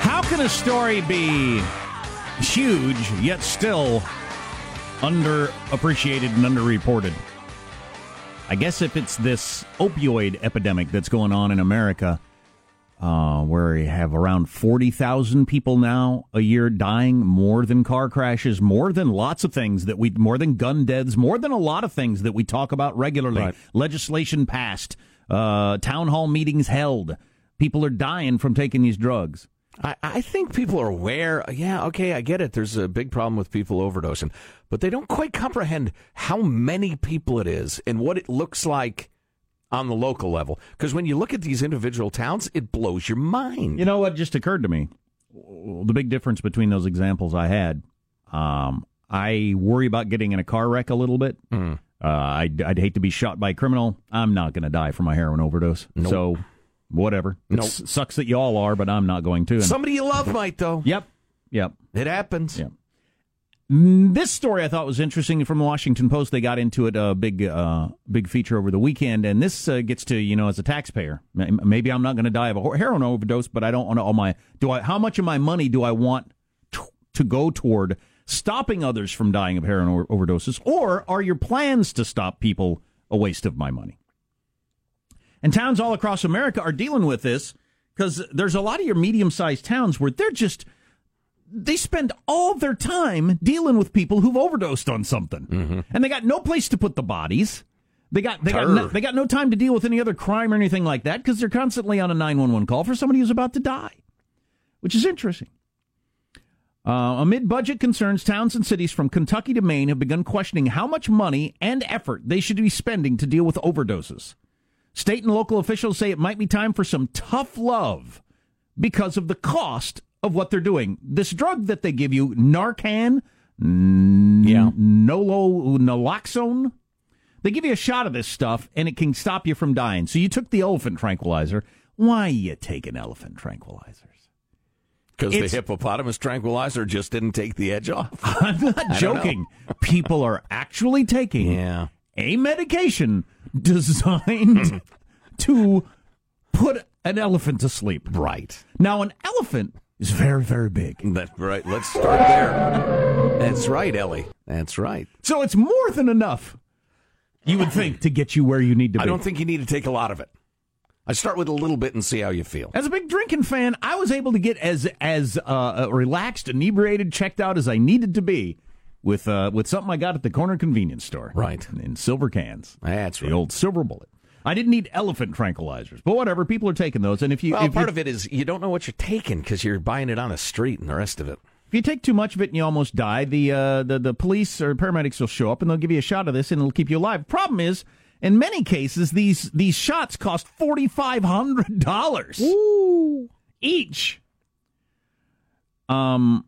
How can a story be huge yet still underappreciated and underreported? I guess if it's this opioid epidemic that's going on in America, uh, where you have around 40,000 people now a year dying, more than car crashes, more than lots of things that we, more than gun deaths, more than a lot of things that we talk about regularly. Right. Legislation passed, uh, town hall meetings held. People are dying from taking these drugs. I, I think people are aware. Yeah, okay, I get it. There's a big problem with people overdosing, but they don't quite comprehend how many people it is and what it looks like on the local level. Because when you look at these individual towns, it blows your mind. You know what just occurred to me? The big difference between those examples I had. Um, I worry about getting in a car wreck a little bit. Uh, I'd, I'd hate to be shot by a criminal. I'm not going to die from a heroin overdose. So, whatever. It Nope. s- sucks that you all are, but I'm not going to. And- Somebody you love might, though. yep. Yep. It happens. Yeah. Mm, This story I thought was interesting from the Washington Post. They got into it a big, uh, big feature over the weekend, and this uh, gets to you know as a taxpayer, maybe I'm not going to die of a heroin overdose, but I don't want all my do I how much of my money do I want t- to go toward stopping others from dying of heroin o- overdoses, or are your plans to stop people a waste of my money? And towns all across America are dealing with this because there's a lot of your medium-sized towns where they're just they spend all their time dealing with people who've overdosed on something, and they got no place to put the bodies. They got they got no, they got no time to deal with any other crime or anything like that because they're constantly on a nine one one call for somebody who's about to die, which is interesting. Uh, amid budget concerns, towns and cities from Kentucky to Maine have begun questioning how much money and effort they should be spending to deal with overdoses. State and local officials say it might be time for some tough love because of the cost of what they're doing. This drug that they give you, Narcan, n- Yeah. Nolo, naloxone, they give you a shot of this stuff and it can stop you from dying. So you took the elephant tranquilizer. Why you taking elephant tranquilizers? Because the hippopotamus tranquilizer just didn't take the edge off. I'm not joking. People are actually taking Yeah. a medication designed to put an elephant to sleep. Right. Now, an elephant is very, very big. That's right. Let's start there. That's right, Ellie. That's right. So it's more than enough, you would think, to get you where you need to be. I don't think you need to take a lot of it. I start with a little bit and see how you feel. As a big drinking fan, I was able to get as as uh, uh, relaxed, inebriated, checked out as I needed to be with uh, with something I got at the corner convenience store. Right. In silver cans. That's The right. old silver bullet. I didn't need elephant tranquilizers, but whatever. People are taking those, and if you Well, if part of it is you don't know what you're taking because you're buying it on the street and the rest of it. if you take too much of it and you almost die, the uh, the the police or paramedics will show up and they'll give you a shot of this and it'll keep you alive. Problem is, in many cases, these these shots cost forty five hundred dollars each. Um,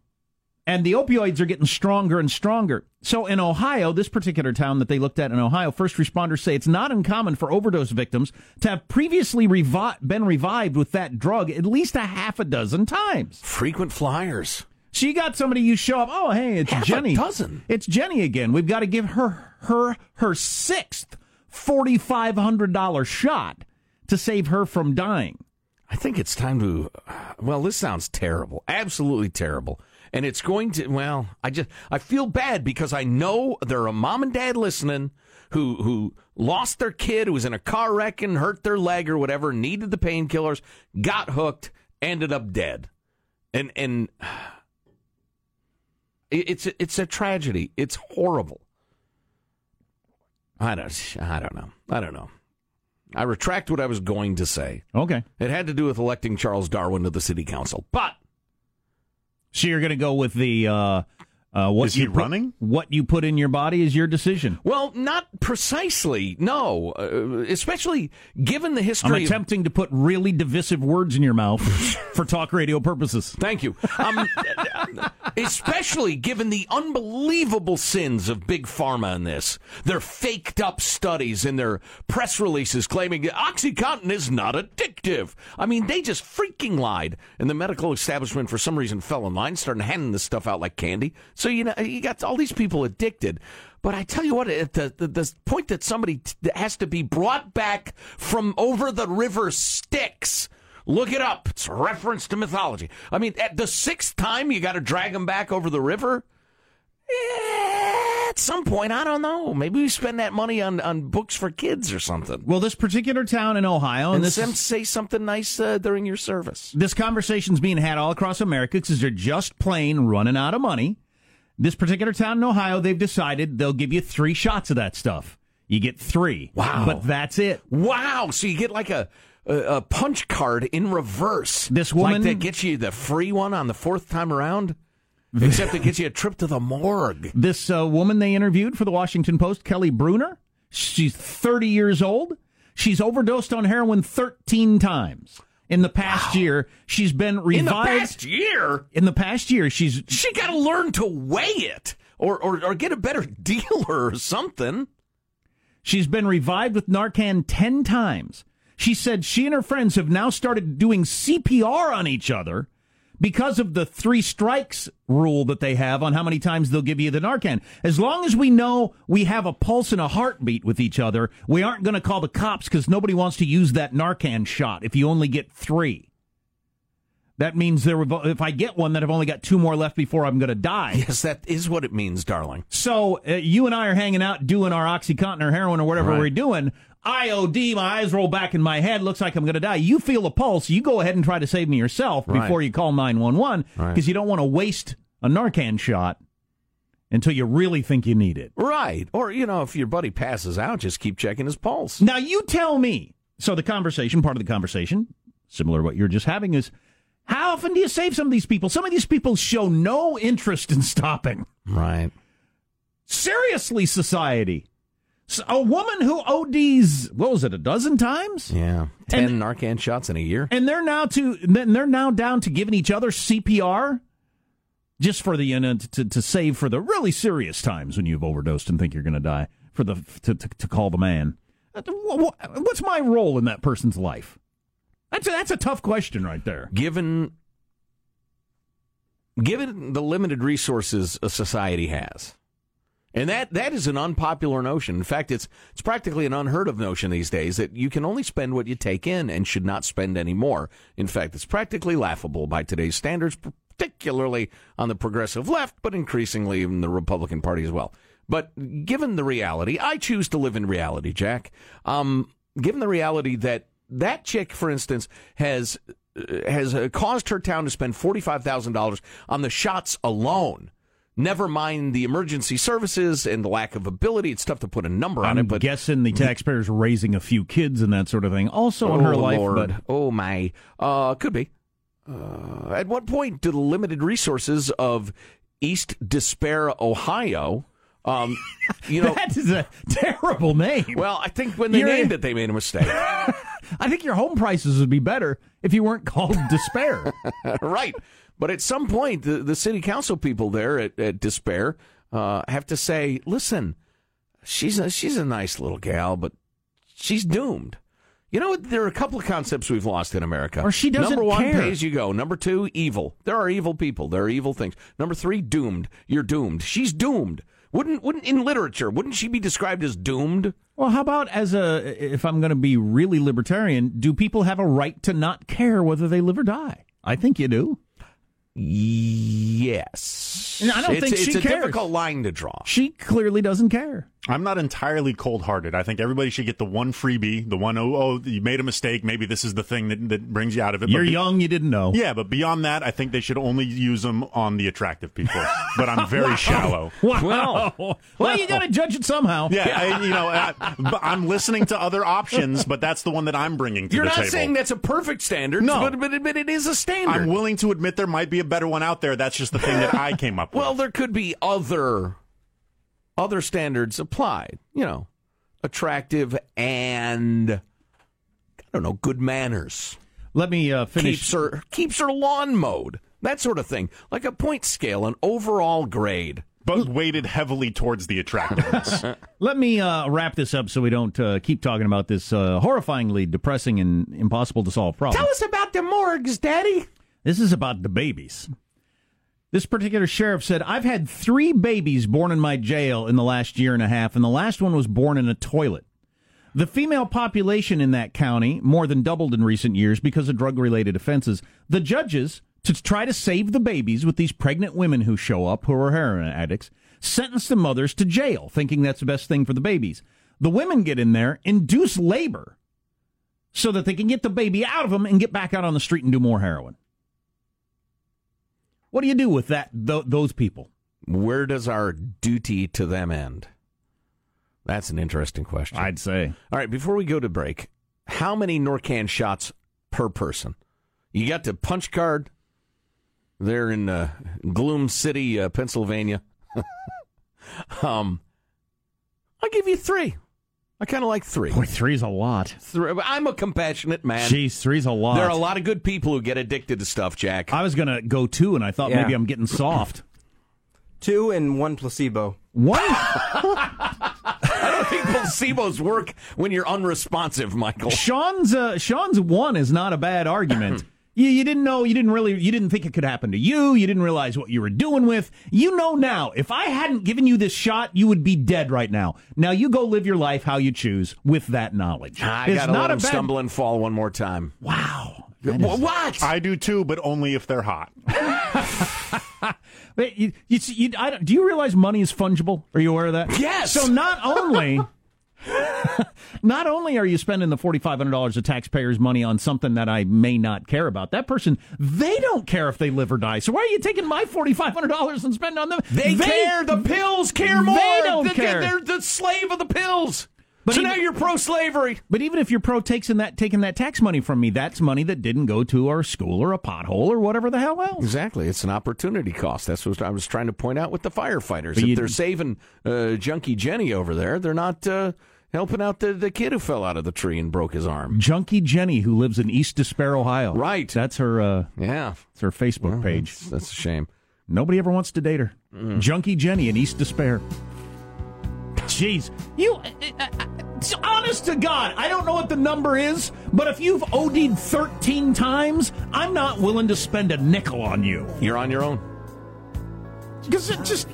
and the opioids are getting stronger and stronger. So in Ohio, this particular town that they looked at in Ohio, first responders say it's not uncommon for overdose victims to have previously revi- been revived with that drug at least a half a dozen times. Frequent flyers. So you got somebody you show up. Oh, hey, it's Half a Jenny. dozen. It's Jenny again. We've got to give her her her sixth forty five hundred dollar shot to save her from dying. I think it's time to. Well, this sounds terrible. Absolutely terrible. And it's going to, well, I just, I feel bad because I know there are mom and dad listening who, who lost their kid who was in a car wreck and hurt their leg or whatever, needed the painkillers, got hooked, ended up dead. And, and it's, it's a tragedy. It's horrible. I don't, I don't know. I don't know. I retract what I was going to say. Okay. It had to do with electing Charles Darwin to the city council. But So you're going to go with the uh, uh, what Is he put- running? What you put in your body is your decision. well, not precisely. No, uh, especially given the history. I'm history. of, attempting to put really divisive words in your mouth for talk radio purposes. Thank you. Um, especially given the unbelievable sins of Big Pharma in this. Their faked up studies and their press releases claiming that Oxycontin is not addictive. I mean, they just freaking lied. And the medical establishment, for some reason, fell in line, started handing this stuff out like candy. So, you know, you got all these people addicted. But I tell you what, at the, the, the point that somebody t- has to be brought back from over the river Styx. Look it up. It's a reference to mythology. I mean, at the sixth time you got to drag them back over the river. Eh, at some point, I don't know. Maybe we spend that money on, on books for kids or something. Well, this particular town in Ohio, and, And is- say something nice uh, during your service. this conversation's being had all across America because they're just plain running out of money. This particular town in Ohio, they've decided they'll give you three shots of that stuff. You get three. Wow. But that's it. Wow! So you get like a a, punch card in reverse. This woman- like that gets you the free one on the fourth time around. Except it gets you a trip to the morgue. This uh, woman they interviewed for the Washington Post, Kelly Bruner, she's 30 years old. She's overdosed on heroin 13 times. In the past year, she's been revived. In the past year, In the past year, she's she got to learn to weigh it, or, or or get a better dealer or something. She's been revived with Narcan 10 times. She said she and her friends have now started doing CPR on each other because of the three strikes rule that they have on how many times they'll give you the Narcan. As long as we know we have a pulse and a heartbeat with each other, we aren't going to call the cops because nobody wants to use that Narcan shot if you only get three. That means there, were- if I get one, that I've only got two more left before I'm going to die. Yes, that is what it means, darling. So uh, you and I are hanging out doing our OxyContin or heroin or whatever Right. we're doing. IOD, my eyes roll back in my head. Looks like I'm going to die. You feel a pulse. You go ahead and try to save me yourself Right. before you call 911 because Right. you don't want to waste a Narcan shot until you really think you need it. Right. Or, you know, if your buddy passes out, just keep checking his pulse. Now you tell me. So the conversation, part of the conversation, similar to what you're just having, is how often do you save some of these people? Some of these people show no interest in stopping. Right. Seriously, society. A woman who ODs, what was it, a dozen times? Yeah. Ten Narcan shots in a year. And they're now to then they're now down to giving each other CPR just for the you know, to to save for the really serious times when you've overdosed and think you're going to die for the to, to to call the man. Uh, wha- wha- What's my role in that person's life? That's a, that's a tough question right there. Given given the limited resources a society has. And that, that is an unpopular notion. In fact, it's it's practically an unheard of notion these days that you can only spend what you take in and should not spend any more. In fact, it's practically laughable by today's standards, particularly on the progressive left, but increasingly in the Republican Party as well. But given the reality, I choose to live in reality, Jack. Um, given the reality that that chick, for instance, has uh, has uh, caused her town to spend forty five thousand dollars on the shots alone. Never mind the emergency services and the lack of ability. It's tough to put a number on I'm it, but guessing the taxpayers raising a few kids and that sort of thing also in her oh, life. Lord. But oh my, uh, could be. Uh, at what point do the limited resources of East Despair, Ohio, um, you know? that is a terrible name. well, I think when they You're- named it, they made a mistake. I think your home prices would be better if you weren't called despair. right. But at some point, the, the city council people there at, at Despair uh, have to say, listen, she's a, she's a nice little gal, but she's doomed. You know, there are a couple of concepts we've lost in America. Or she doesn't Number one, care. pay as you go. Number two, evil. There are evil people. There are evil things. Number three, doomed. You're doomed. She's doomed. Wouldn't wouldn't in literature wouldn't she be described as doomed? well, how about as a if I'm going to be really libertarian, do people have a right to not care whether they live or die? I think you do. Yes. And I don't it's, think it's she a cares. difficult line to draw. She clearly doesn't care. I'm not entirely cold hearted. I think everybody should get the one freebie, the one, oh, oh, you made a mistake. Maybe this is the thing that, that brings you out of it. You're But be- young, you didn't know. Yeah, but beyond that, I think they should only use them on the attractive people. but I'm very shallow. Wow. Well, you got to judge it somehow. Yeah, I, you know, I, I'm listening to other options, but that's the one that I'm bringing to You're the not saying that's a perfect standard, No. but, but, but it is a standard. I'm willing to admit there might be a better one out there. That's just the thing that I came up with. well, there could be other other standards applied. You know, attractive and I don't know, good manners. Let me uh, finish. Keeps her keeps her lawn mowed. That sort of thing. Like a point scale, an overall grade. but weighted heavily towards the attractiveness. Let me uh, wrap this up so we don't uh, keep talking about this uh, horrifyingly depressing and impossible to solve problem. Tell us about the morgues, Daddy. This is about the babies. This particular sheriff said, I've had three babies born in my jail in the last year and a half, and the last one was born in a toilet. The female population in that county more than doubled in recent years because of drug related offenses. The judges, to try to save the babies with these pregnant women who show up who are heroin addicts, sentenced the mothers to jail, thinking that's the best thing for the babies. The women get in there, induce labor, so that they can get the baby out of them and get back out on the street and do more heroin. What do you do with that? Th- those people. Where does our duty to them end? That's an interesting question. I'd say. All right, before we go to break, how many Narcan shots per person? You got the punch card there in uh, Gloom City, uh, Pennsylvania. um, I'll give you three. I kind of like three. Boy, three's a lot. Three. I'm a compassionate man. Jeez, three's a lot. There are a lot of good people who get addicted to stuff, Jack. I was gonna go two, and I thought Yeah. maybe I'm getting soft. Two and one placebo. One. I don't think placebos work when you're unresponsive, Michael. Sean's uh, Sean's one is not a bad argument. You, you didn't know, you didn't really, you didn't think it could happen to you. You didn't realize what you were doing with. You know now. If I hadn't given you this shot, you would be dead right now. Now you go live your life how you choose with that knowledge. Ah, I It's gotta not let a him bad- stumble and fall one more time. Wow. Wh- What? I do too, but only if they're hot. You, you, you, I don't, do you realize money is fungible? Are you aware of that? Yes. So not only, not only are you spending the forty five hundred dollars of taxpayers' money on something that I may not care about, that person they don't care if they live or die. So why are you taking my forty five hundred dollars and spending on them? They, care. The pills care more. They don't They- care. They're the slave of the pills. But so even- now you're pro-slavery. But even if you're pro taking that taking that tax money from me, that's money that didn't go to our school or a pothole or whatever the hell else. Exactly. It's an opportunity cost. That's what I was trying to point out with the firefighters. But if you- they're saving uh, Junkie Jenny over there, they're not uh, helping out the, the kid who fell out of the tree and broke his arm. Junkie Jenny, who lives in East Despair, Ohio. Right. That's her. Uh, Yeah. that's her Facebook page. That's, that's a shame. Nobody ever wants to date her. Mm. Junkie Jenny in East Despair. Jeez, you. uh, uh, uh, honest to God, I don't know what the number is, but if you've OD'd 13 times, I'm not willing to spend a nickel on you. You're on your own. Because it just.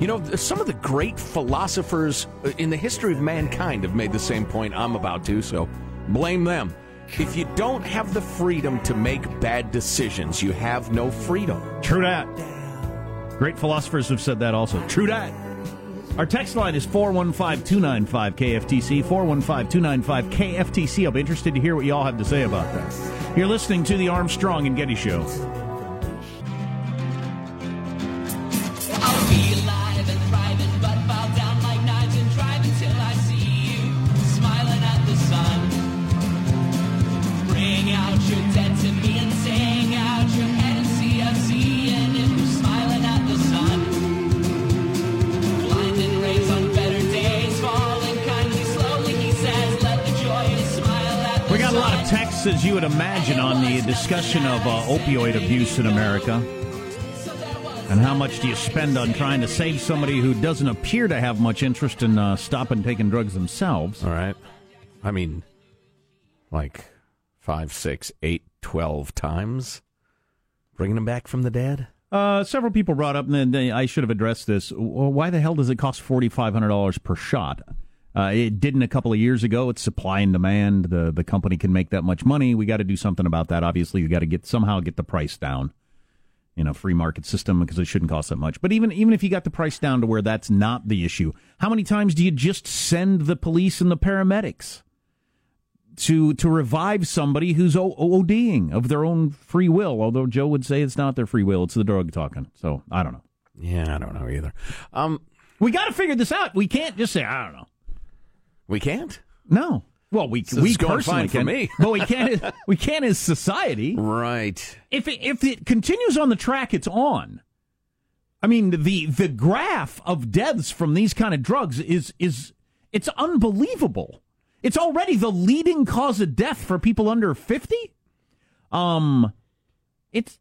You know, some of the great philosophers uh, in the history of mankind have made the same point I'm about to, so blame them. If you don't have the freedom to make bad decisions, you have no freedom. True that. Great philosophers have said that also. True that. Our text line is 415 295 KFTC. 415 295 KFTC. I'll be interested to hear what you all have to say about that. You're listening to the Armstrong and Getty Show. Lot sun. of texts, as you would imagine, on the discussion of uh, opioid abuse in America. And how much do you spend on trying to save somebody who doesn't appear to have much interest in uh, stopping taking drugs themselves? All right. I mean, like five, six, eight, twelve times. Bringing them back from the dead? Uh, several people brought up, and I should have addressed this. Why the hell does it cost forty five hundred dollars per shot? Uh, it didn't a couple of years ago. It's supply and demand. The the company can make that much money. We got to do something about that. Obviously, we got to get somehow get the price down. in a free market system because it shouldn't cost that much. But even even if you got the price down to where that's not the issue, how many times do you just send the police and the paramedics to to revive somebody who's o- ODing of their own free will? Although Joe would say it's not their free will; it's the drug talking. So I don't know. Yeah, I don't know either. Um, We got to figure this out. We can't just say I don't know. We can't. No. Well, we So we personally can, me. but we can't. We can't as society. Right. if it, if it continues on the track it's on, I mean the the graph of deaths from these kind of drugs is is it's unbelievable. It's already the leading cause of death for people under fifty. Um, it's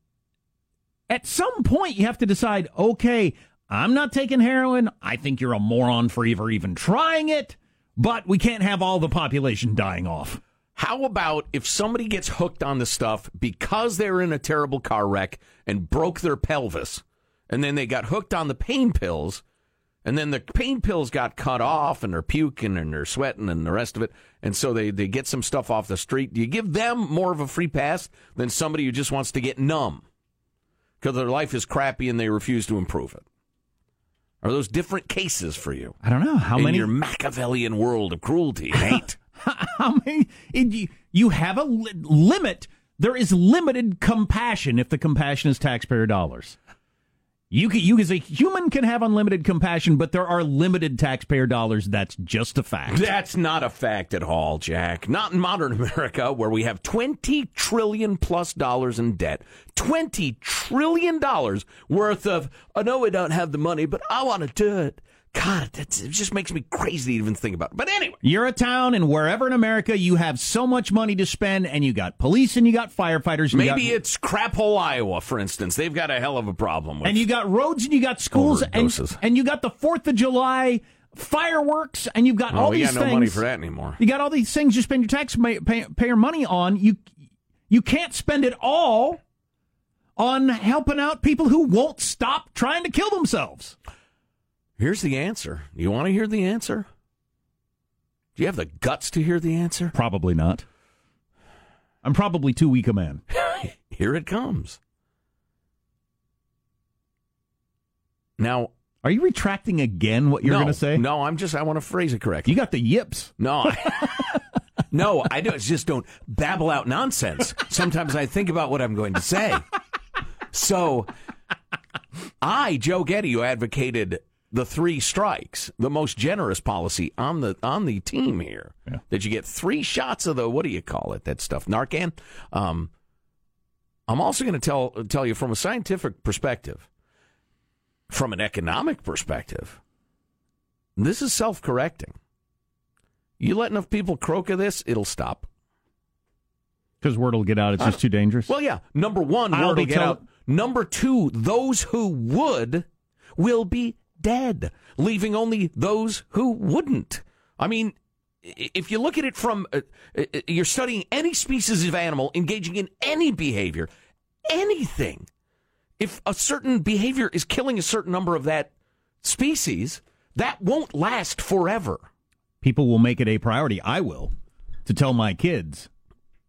at some point you have to decide. Okay, I'm not taking heroin. I think you're a moron for ever even trying it. But we can't have all the population dying off. How about if somebody gets hooked on the stuff because they're in a terrible car wreck and broke their pelvis, and then they got hooked on the pain pills, and then the pain pills got cut off, and they're puking and they're sweating and the rest of it, and so they, they get some stuff off the street. Do you give them more of a free pass than somebody who just wants to get numb because their life is crappy and they refuse to improve it? Are those different cases for you? I don't know how in many your Machiavellian world of cruelty hate. how many you, you have a li- limit there is limited compassion if the compassion is taxpayer dollars you can, you as a human can have unlimited compassion but there are limited taxpayer dollars that's just a fact That's not a fact at all, Jack. Not in modern America, where we have 20 trillion plus dollars in debt. 20 trillion dollars worth of, I know we don't have the money, but I want to do it. God, it just makes me crazy to even think about it. But anyway, you're a town and wherever in america you have so much money to spend and you got police and you got firefighters and maybe got, it's Crap Hole, Iowa, for instance. They've got a hell of a problem with and you got roads and you got schools and, Overdoses. and you got the fourth of july fireworks and you've got Oh, all we these got no things money for that anymore. You got all these things you spend your taxpayer money on. You you can't spend it all on helping out people who won't stop trying to kill themselves. Here's the answer. You want to hear the answer? Do you have the guts to hear the answer? Probably not. I'm probably too weak a man. Here it comes. Now, Are you retracting again what you're no, going to say? No, I'm just, I want to phrase it correctly. You got the yips. No, I, no, I don't, just don't babble out nonsense. Sometimes I think about what I'm going to say. So, I, Joe Getty, who advocated the three strikes, the most generous policy on the on the team here, that you get three shots of the what do you call it? That stuff, Narcan. Um, I'm also going to tell tell you from a scientific perspective, from an economic perspective, this is self correcting. You let enough people croak of this, it'll stop. Because word will get out. It's just too dangerous. Well, yeah. Number one, I'll word will get tell- out. Number two, those who would will be dead, leaving only those who wouldn't. I mean, if you look at it from, uh, uh, you're studying any species of animal engaging in any behavior, anything. If a certain behavior is killing a certain number of that species, that won't last forever. People will make it a priority. I will to tell my kids,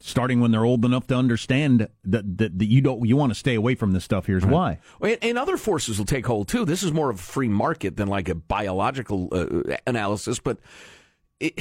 starting when they're old enough to understand that that, that you don't you want to stay away from this stuff. Here's why. And, and other forces will take hold too. This is more of a free market than like a biological uh, analysis, but it,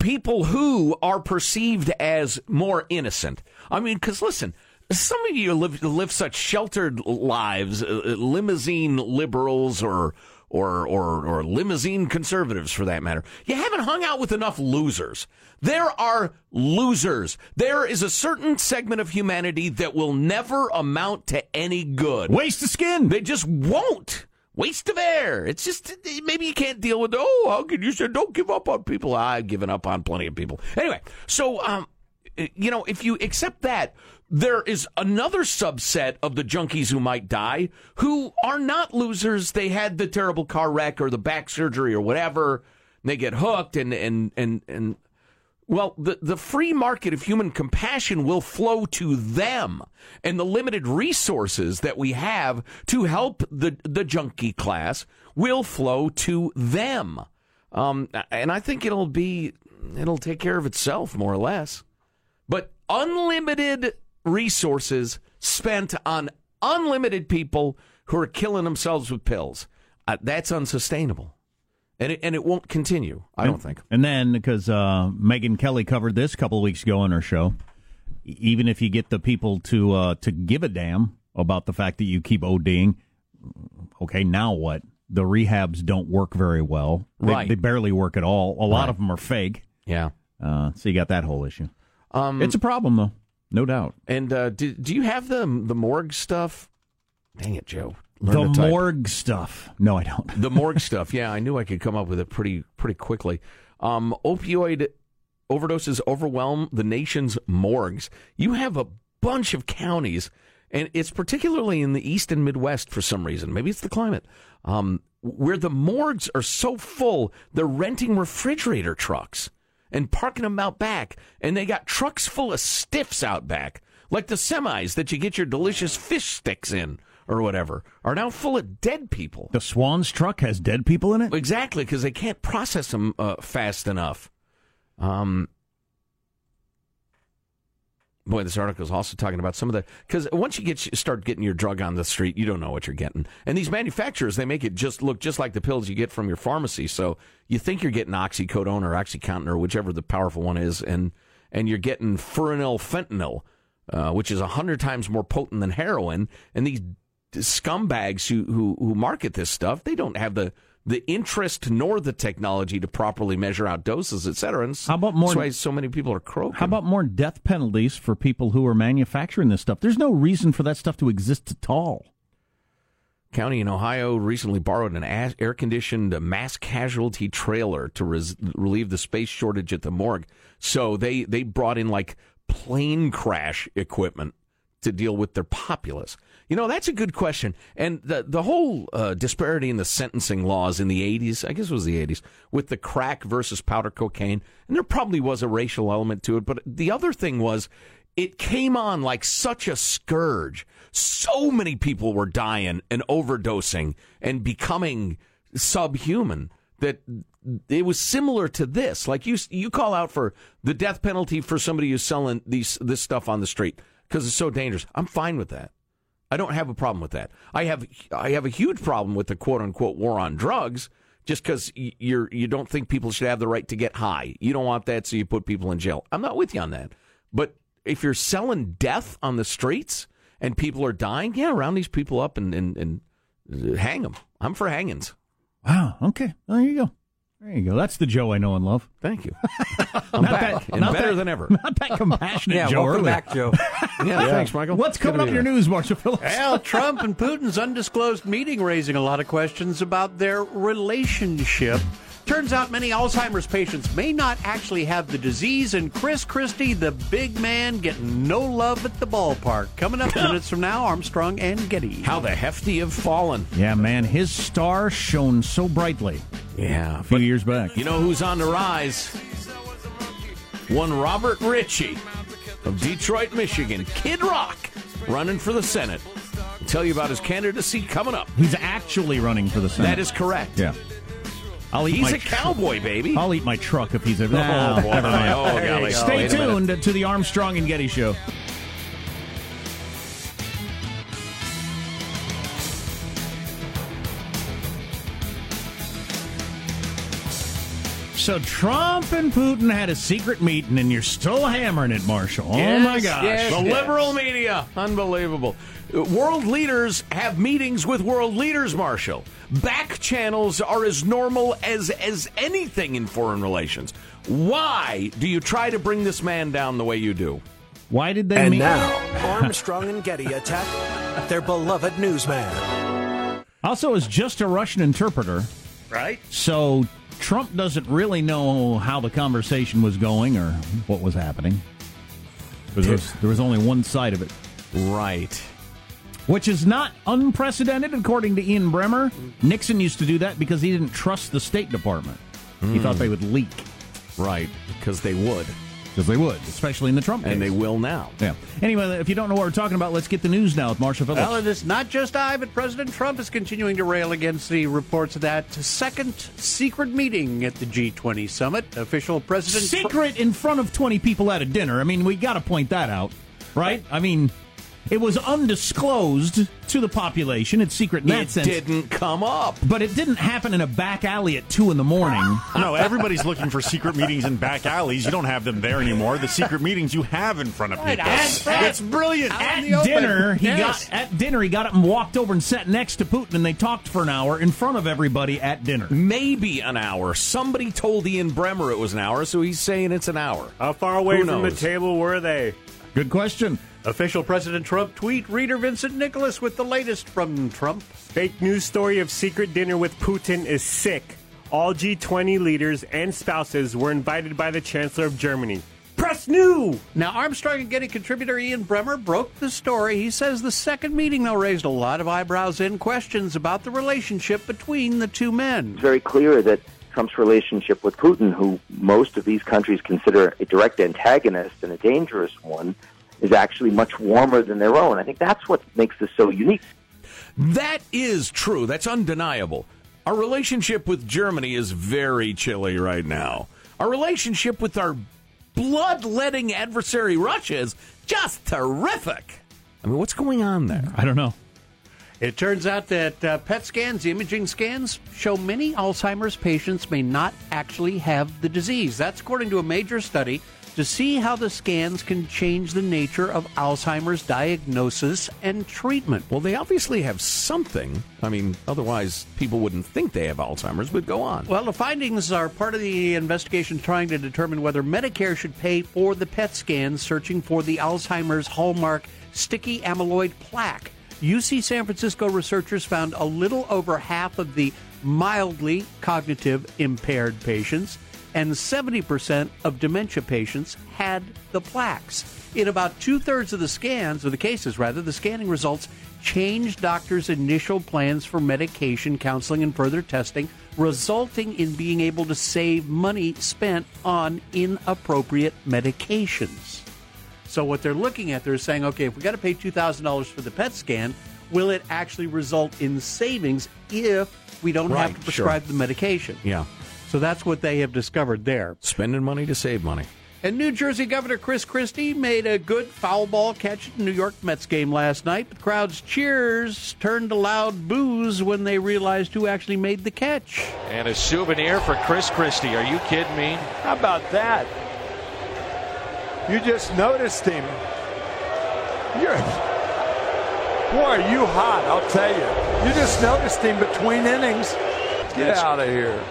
people who are perceived as more innocent. I mean, because listen, some of you live live such sheltered lives, uh, limousine liberals or. Or, or, or limousine conservatives for that matter. You haven't hung out with enough losers. There are losers. There is a certain segment of humanity that will never amount to any good. Waste of skin. They just won't. Waste of air. It's just maybe you can't deal with. Oh, how can you say don't give up on people? I've given up on plenty of people. Anyway, so um, you know, if you accept that, there is another subset of the junkies who might die who are not losers. They had the terrible car wreck or the back surgery or whatever. They get hooked and and and and well, the, the free market of human compassion will flow to them, and the limited resources that we have to help the, the junkie class will flow to them. Um, and I think it'll be, it'll take care of itself more or less. But unlimited resources spent on unlimited people who are killing themselves with pills. Uh, that's unsustainable. And it, and it won't continue, I don't think. And then because uh, Megyn Kelly covered this a couple weeks ago on her show, even if you get the people to uh, to give a damn about the fact that you keep ODing, okay, now what? The rehabs don't work very well. They, Right. They barely work at all. A lot Right. of them are fake. Yeah. Uh, so you got that whole issue. Um, It's a problem though, no doubt. and uh, do, do you have the the morgue stuff? Dang it, Joe. Learn the morgue stuff. No, I don't. the morgue stuff. Yeah, I knew I could come up with it pretty pretty quickly. Um, opioid overdoses overwhelm the nation's morgues. You have a bunch of counties, and it's particularly in the east and Midwest for some reason. Maybe it's the climate, um, where the morgues are so full they're renting refrigerator trucks and parking them out back, and they got trucks full of stiffs out back, like the semis that you get your delicious fish sticks in or whatever, are now full of dead people. The Schwan's truck has dead people in it. Exactly, because they can't process them uh, fast enough. Um, boy, this article is also talking about some of the because once you get start getting your drug on the street, you don't know what you're getting. And these manufacturers, they make it just look just like the pills you get from your pharmacy. So you think you're getting oxycodone or oxycontin or whichever the powerful one is, and and you're getting furanyl fentanyl, uh, which is hundred times more potent than heroin. And these scumbags who, who who market this stuff, they don't have the the interest nor the technology to properly measure out doses, et cetera. And How about more- That's why so many people are croaking. How about more death penalties for people who are manufacturing this stuff? There's no reason for that stuff to exist at all. county in Ohio recently borrowed an air conditioned uh, mass casualty trailer to res- relieve the space shortage at the morgue. So they, they brought in like plane crash equipment to deal with their populace. You know, that's a good question. And the, the whole uh, disparity in the sentencing laws in the 80s, I guess it was the 80s, with the crack versus powder cocaine, and there probably was a racial element to it. But the other thing was, it came on like such a scourge. So many people were dying and overdosing and becoming subhuman that it was similar to this. Like you, you call out for the death penalty for somebody who's selling these this stuff on the street because it's so dangerous. I'm fine with that. I don't have a problem with that. I have I have a huge problem with the quote unquote war on drugs. Just because you're you don't think people should have the right to get high, you don't want that, so you put people in jail. I'm not with you on that. But if you're selling death on the streets and people are dying, yeah, round these people up and and, and uh, hang them. I'm for hangings. Wow. Okay. There you go. There you go. That's the Joe I know and love. Thank you. I'm back and not better that- than ever. Not that compassionate Yeah, Joe welcome earlier. back, Joe. Yeah, thanks, Michael. What's coming up in your here. news, Marshall Phillips? Well, Trump and Putin's undisclosed meeting raising a lot of questions about their relationship. Turns out many Alzheimer's patients may not actually have the disease, and Chris Christie, the big man, getting no love at the ballpark. Coming up minutes from now, Armstrong and Getty. How the hefty have fallen. Yeah, man, his star shone so brightly Yeah, a few years back. You know who's on the rise? One Robert Ritchie of Detroit, Michigan. Kid Rock running for the Senate. I'll tell you about his candidacy coming up. He's actually running for the Senate. That is correct. Yeah. I'll eat He's my a cowboy, baby. I'll eat my truck if he's a. Oh, No, boy. never mind. Oh, golly. Stay Wait a minute. tuned to the Armstrong and Getty Show. So Trump and Putin had a secret meeting, and you're still hammering it, Marshall. oh my gosh! yes, the liberal media. Unbelievable. World leaders have meetings with world leaders, Marshall. Back channels are as normal as as anything in foreign relations. Why do you try to bring this man down the way you do? Why did they And meet? now, Armstrong and Getty attack their beloved newsman. Also, is just a Russian interpreter, right? so Trump doesn't really know how the conversation was going or what was happening. There was, there was only one side of it. Right. Which is not unprecedented, according to Ian Bremmer. Nixon used to do that because he didn't trust the State Department. He thought they would leak Right. Because they would. because they would, especially in the Trump case. And they will now. Yeah. Anyway, if you don't know what we're talking about, let's get the news now with Marshall Phillips. Well, it is not just I, but President Trump is continuing to rail against the reports of that second secret meeting at the G20 summit. Official President Tr- Secret in front of twenty people at a dinner. I mean, we got to point that out, right? I mean, It was undisclosed to the population. It's secret in that It sense. didn't come up. But it didn't happen in a back alley at two in the morning. No, everybody's looking for secret meetings in back alleys. You don't have them there anymore. The secret meetings you have in front of people. out- It's brilliant. At the dinner, he Yes. got at dinner. He got up and walked over and sat next to Putin, and they talked for an hour in front of everybody at dinner. Maybe an hour. Somebody told Ian Bremmer it was an hour, so he's saying it's an hour. How far away Who from the table were they? Good question. Official President Trump tweet reader Vincent Nicholas with the latest from Trump. Fake news story of secret dinner with Putin is sick. All G20 leaders and spouses were invited by the Chancellor of Germany. Press new! Now, Armstrong and Getty contributor Ian Bremmer broke the story. He says the second meeting, though, raised a lot of eyebrows and questions about the relationship between the two men. It's very clear that Trump's relationship with Putin, who most of these countries consider a direct antagonist and a dangerous one, is actually much warmer than their own. I think that's what makes this so unique. That is true. That's undeniable. Our relationship with Germany is very chilly right now. Our relationship with our bloodletting adversary Russia is just terrific. I mean, what's going on there? I don't know. It turns out that uh, PET scans, imaging scans, show many Alzheimer's patients may not actually have the disease. That's according to a major study to see how the scans can change the nature of Alzheimer's diagnosis and treatment. Well, they obviously have something. I mean, otherwise people wouldn't think they have Alzheimer's, but go on. Well, the findings are part of the investigation trying to determine whether Medicare should pay for the PET scans searching for the Alzheimer's hallmark sticky amyloid plaque. UC San Francisco researchers found a little over half of the mildly cognitive impaired patients, and 70% of dementia patients had the plaques. In about two thirds of the scans, or the cases rather, the scanning results changed doctors' initial plans for medication, counseling, and further testing, resulting in being able to save money spent on inappropriate medications. So what they're looking at, they're saying, okay, if we got to pay two thousand dollars for the PET scan, will it actually result in savings if we don't Right, have to prescribe the medication? Yeah. So that's what they have discovered there. Spending money to save money. And New Jersey Governor Chris Christie made a good foul ball catch at the New York Mets game last night. The crowd's cheers turned to loud boos when they realized who actually made the catch. And a souvenir for Chris Christie. Are you kidding me? How about that? You just noticed him. You're. Boy, are you hot, I'll tell you. You just noticed him between innings. Get That's- out of here.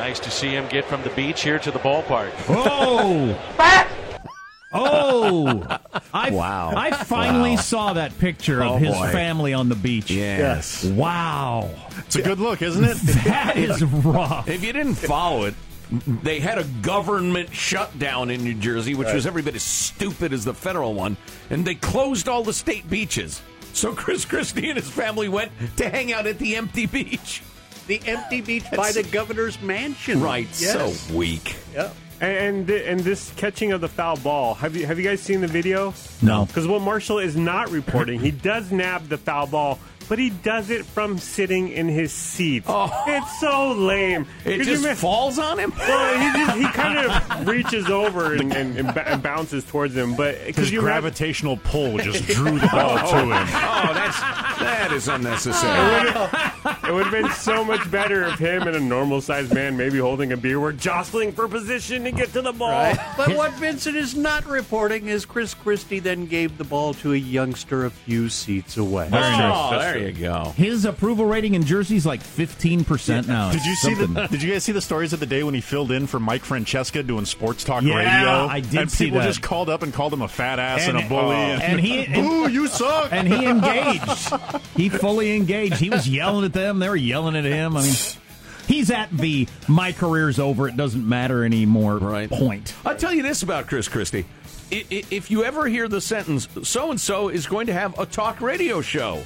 Nice to see him get from the beach here to the ballpark. Oh! oh! I, Wow. I finally Wow. saw that picture Oh, of his boy. family on the beach. Yes. Wow. It's a good look, isn't it? That is rough. If you didn't follow it, they had a government shutdown in New Jersey, which was every bit as stupid as the federal one, and they closed all the state beaches. So Chris Christie and his family went to hang out at the empty beach. The empty beach by the governor's mansion. Right, Yes. so weak. Yeah. And and, and this catching of the foul ball. Have you have you guys seen the video? No. Because what Marshall is not reporting, he does nab the foul ball, but he does it from sitting in his seat. Oh. It's so lame. It Could just ima- falls on him. Well, he just he kind of reaches over and, and, and, ba- and bounces towards him, but His because you have gravitational pull just drew the ball to oh. him. Oh, that's that is unnecessary. It would have been so much better if him and a normal sized man, maybe holding a beer, were jostling for position to get to the ball. Right. But what Vincent is not reporting is Chris Christie then gave the ball to a youngster a few seats away. Oh, there you go. His approval rating in Jersey's like 15% now. Did you It's see the? Did you guys see the stories of the day when he filled in for Mike Francesa doing sports talk Yeah, radio? I did and see people that. just called up and called him a fat ass and, And- a bully. oh. And he- and- boo, you suck. and he engaged. He fully engaged. He was yelling at them. They were yelling at him. I mean, he's at the my career's over. It doesn't matter anymore Right. point. I'll tell you this about Chris Christie. I- i- If you ever hear the sentence, so and so is going to have a talk radio show,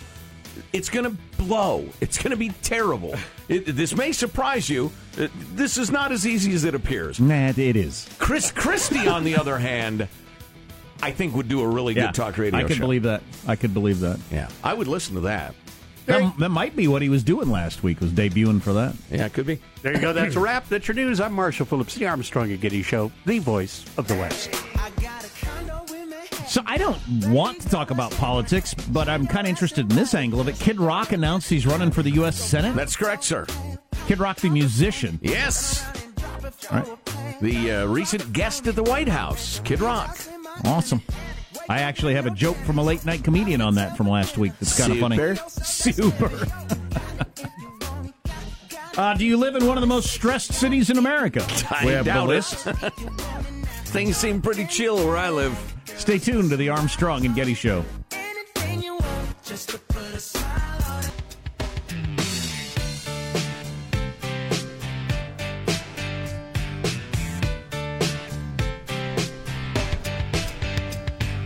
it's going to blow. It's going to be terrible. It, this may surprise you. Uh, This is not as easy as it appears. Nah, it is. Chris Christie, on the other hand, I think would do a really Yeah, good talk radio I could show. believe that. I could believe that. Yeah, I would listen to that. that. That might be what he was doing last week. Was debuting for that. Yeah, it could be. There you go. That's a wrap. That's your news. I'm Marshall Phillips, the Armstrong and Getty Show, the voice of the West. So I don't want to talk about politics, but I'm kind of interested in this angle of it. Kid Rock announced he's running for the U.S. Senate. That's correct, sir. Kid Rock, the musician. Yes. All right. The uh, recent guest at the White House, Kid Rock. Awesome. I actually have a joke from a late night comedian on that from last week. That's kind of funny. Super. Super. uh, do you live in one of the most stressed cities in America? I we have the list. Things seem pretty chill where I live. Stay tuned to the Armstrong and Getty Show.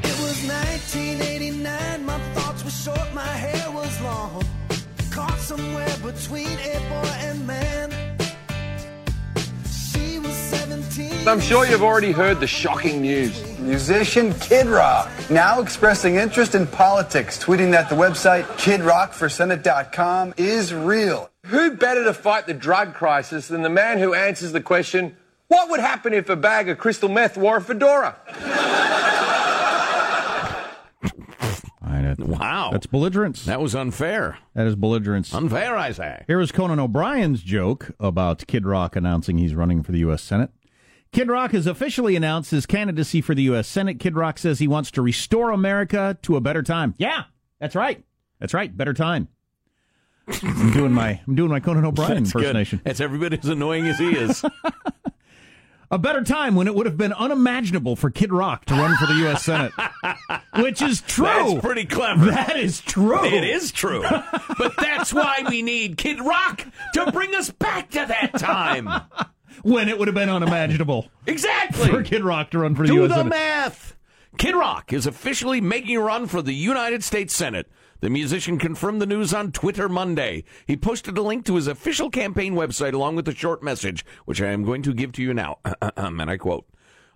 It was 1989, my thoughts were short, my hair was long. Caught somewhere between a boy and man. I'm sure you've already heard the shocking news. Musician Kid Rock now expressing interest in politics, tweeting that the website kidrockforsenate.com is real. Who better to fight the drug crisis than the man who answers the question, what would happen if a bag of crystal meth wore a fedora? Wow. That's belligerence. That was unfair. That is belligerence. Unfair, I say. Here is Conan O'Brien's joke about Kid Rock announcing he's running for the U.S. Senate. Kid Rock has officially announced his candidacy for the U.S. Senate. Kid Rock says he wants to restore America to a better time. Yeah, that's right. That's right. Better time. I'm doing my I'm doing my Conan O'Brien That's good. impersonation. That's every bit as annoying as he is. A better time when it would have been unimaginable for Kid Rock to run for the U.S. Senate, which is true. That's pretty clever. That is true. It is true. but that's why we need Kid Rock to bring us back to that time. when it would have been unimaginable Exactly. for Kid Rock to run for the Do U.S. the Senate. math. Kid Rock is officially making a run for the United States Senate. The musician confirmed the news on Twitter Monday. He posted a link to his official campaign website along with a short message, which I am going to give to you now. and I quote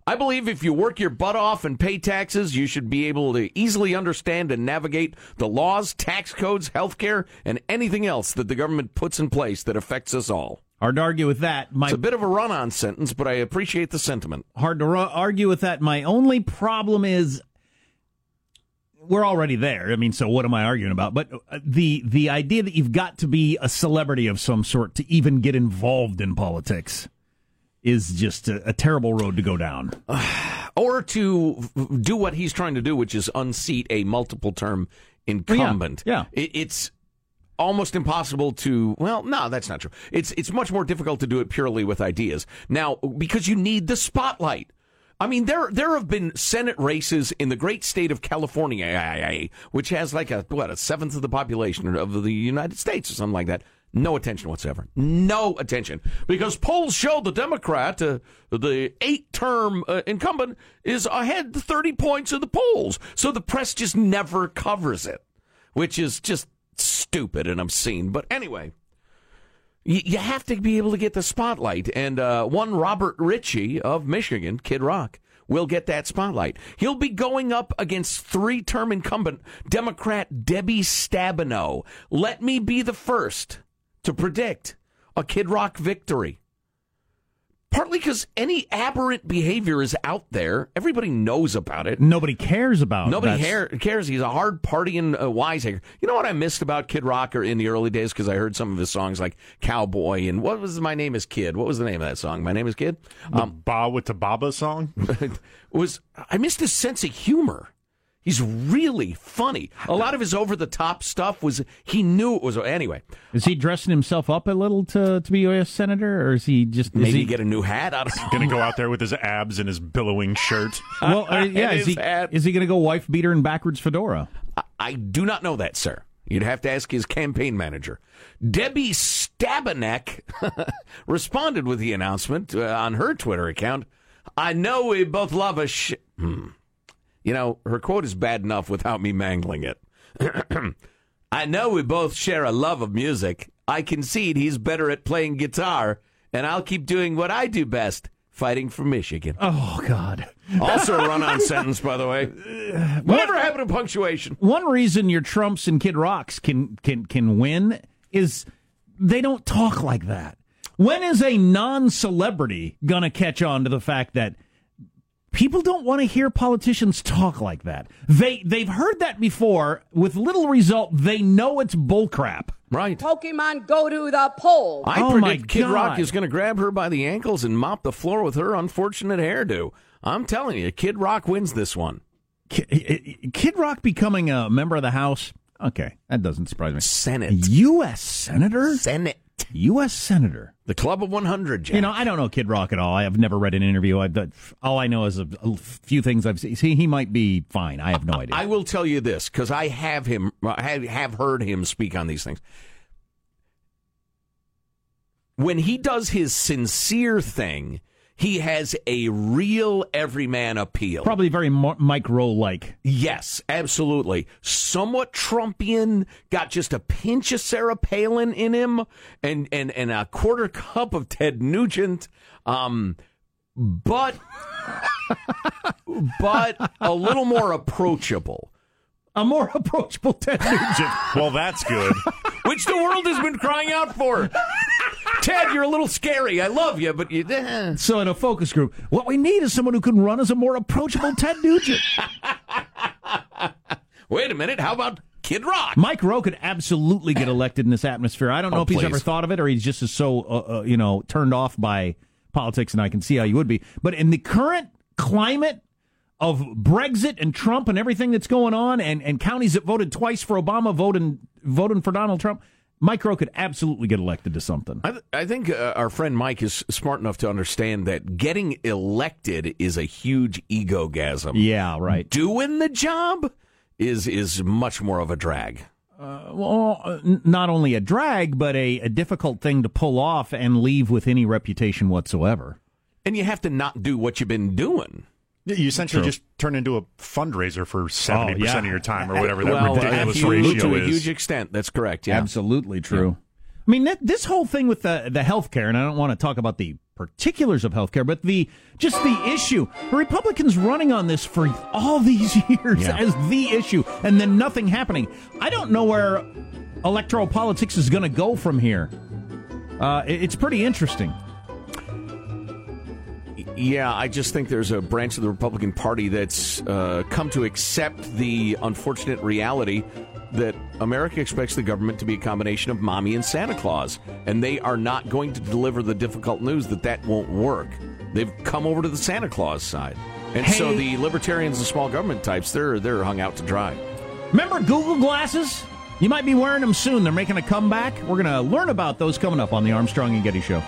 I believe if you work your butt off and pay taxes, you should be able to easily understand and navigate the laws, tax codes, healthcare, and anything else that the government puts in place that affects us all. Hard to argue with that. My It's a bit of a run on sentence, but I appreciate the sentiment. hard to ru- argue with that. My only problem is we're already there. I mean, so what am I arguing about? But uh, the the idea that you've got to be a celebrity of some sort to even get involved in politics is just a, a terrible road to go down. or to do what he's trying to do, which is unseat a multiple term incumbent. yeah. It, it's almost impossible to. Well, no, that's not true. It's it's much more difficult to do it purely with ideas now because you need the spotlight. I mean, there there have been Senate races in the great state of California, which has like a what a seventh of the population of the United States or something like that. No attention whatsoever. No attention because polls show the Democrat, uh, the eight-term uh, incumbent, is ahead 30 points in the polls. So the press just never covers it, which is just stupid and obscene. But anyway, you, you have to be able to get the spotlight. And uh, one Robert Ritchie of Michigan, Kid Rock, will get that spotlight. He'll be going up against three term incumbent Democrat Debbie Stabenow. Let me be the first to predict a Kid Rock victory. Partly because any aberrant behavior is out there. Everybody knows about it. Nobody cares about. It. Nobody hair, cares. He's a hard partying uh, wiseacre. You know what I missed about Kid Rocker in the early days because I heard some of his songs like Cowboy and what was My Name Is Kid? What was the name of that song? My Name Is Kid? The Ba with the Baba song? was I missed his sense of humor. He's really funny. A lot of his over the top stuff was he knew it was anyway. Is he dressing himself up a little to to be U.S. senator, or is he just is Maybe he, get a new hat out of Gonna go out there with his abs and his billowing shirt. Well, uh, yeah, is he hat. is he going to go wife beater and backwards fedora? I- I do not know that, sir. You'd have to ask his campaign manager. Debbie Stabenow responded with the announcement uh, on her Twitter account. I know we both love a sh. Hmm. You know, her quote is bad enough without me mangling it. I know we both share a love of music. I concede he's better at playing guitar, and I'll keep doing what I do best fighting for Michigan. Oh God! Also a run on sentence, by the way. Whatever happened to punctuation? One reason your Trumps and Kid Rocks can can can win is they don't talk like that. When is a non-celebrity gonna catch on to the fact that People don't want to hear politicians talk like that. They they've heard that before with little result. They know it's bullcrap. Right. Pokemon go to the polls. I Oh, my predict Kid God. Rock is going to grab her by the ankles and mop the floor with her unfortunate hairdo. I'm telling you, Kid Rock wins this one. Kid, Kid Rock becoming a member of the House. Okay, that doesn't surprise me. Senate. U.S. Senator. Senate. U.S. Senator. The Club of 100, Jack. You know, I don't know Kid Rock at all. I have never read an interview. I've done, all I know is a, a few things I've seen. He, he might be fine. I have no idea. I will tell you this because I have him, I have heard him speak on these things. When he does his sincere thing, he has a real everyman appeal. Probably very Mo- Mike Rowe like. Yes, absolutely. Somewhat Trumpian, got just a pinch of Sarah Palin in him, and and and a quarter cup of Ted Nugent. Um, but but a little more approachable. A more approachable Ted Nugent. Well, that's good. which the world has been crying out for. Ted, you're a little scary. I love you, but you. eh. So in a focus group, what we need is someone who can run as a more approachable Ted Nugent. Wait a minute. How about Kid Rock? Mike Rowe could absolutely get elected in this atmosphere. I don't know Oh, if he's please. ever thought of it or he's just so uh, uh, you know turned off by politics, and I can see how you would be. But in the current climate of Brexit and Trump and everything that's going on, and, and counties that voted twice for Obama voting voting for Donald Trump, Mike Rowe could absolutely get elected to something. I, th- I think uh, our friend Mike is smart enough to understand that getting elected is a huge egogasm. Yeah, right. Doing the job is is much more of a drag. Uh, well, uh, not only a drag, but a, a difficult thing to pull off and leave with any reputation whatsoever. And you have to not do what you've been doing. You essentially True. just turn into a fundraiser for seventy yeah. percent of your time, or whatever that well, ridiculous ratio to a huge extent. That's correct. Yeah. Absolutely true. I mean, that, this whole thing with the the healthcare, and I don't want to talk about the particulars of healthcare, but the just the issue. The Republicans running on this for all these years Yeah. as the issue, and then nothing happening. I don't know where electoral politics is going to go from here. Uh, it- it's pretty interesting. Yeah, I just think there's a branch of the Republican Party that's uh, come to accept the unfortunate reality that America expects the government to be a combination of mommy and Santa Claus, and they are not going to deliver the difficult news that that won't work. They've come over to the Santa Claus side, and so the libertarians and small government types they're they're hung out to dry. Remember Google glasses? You might be wearing them soon. They're making a comeback. We're going to learn about those coming up on the Armstrong and Getty Show.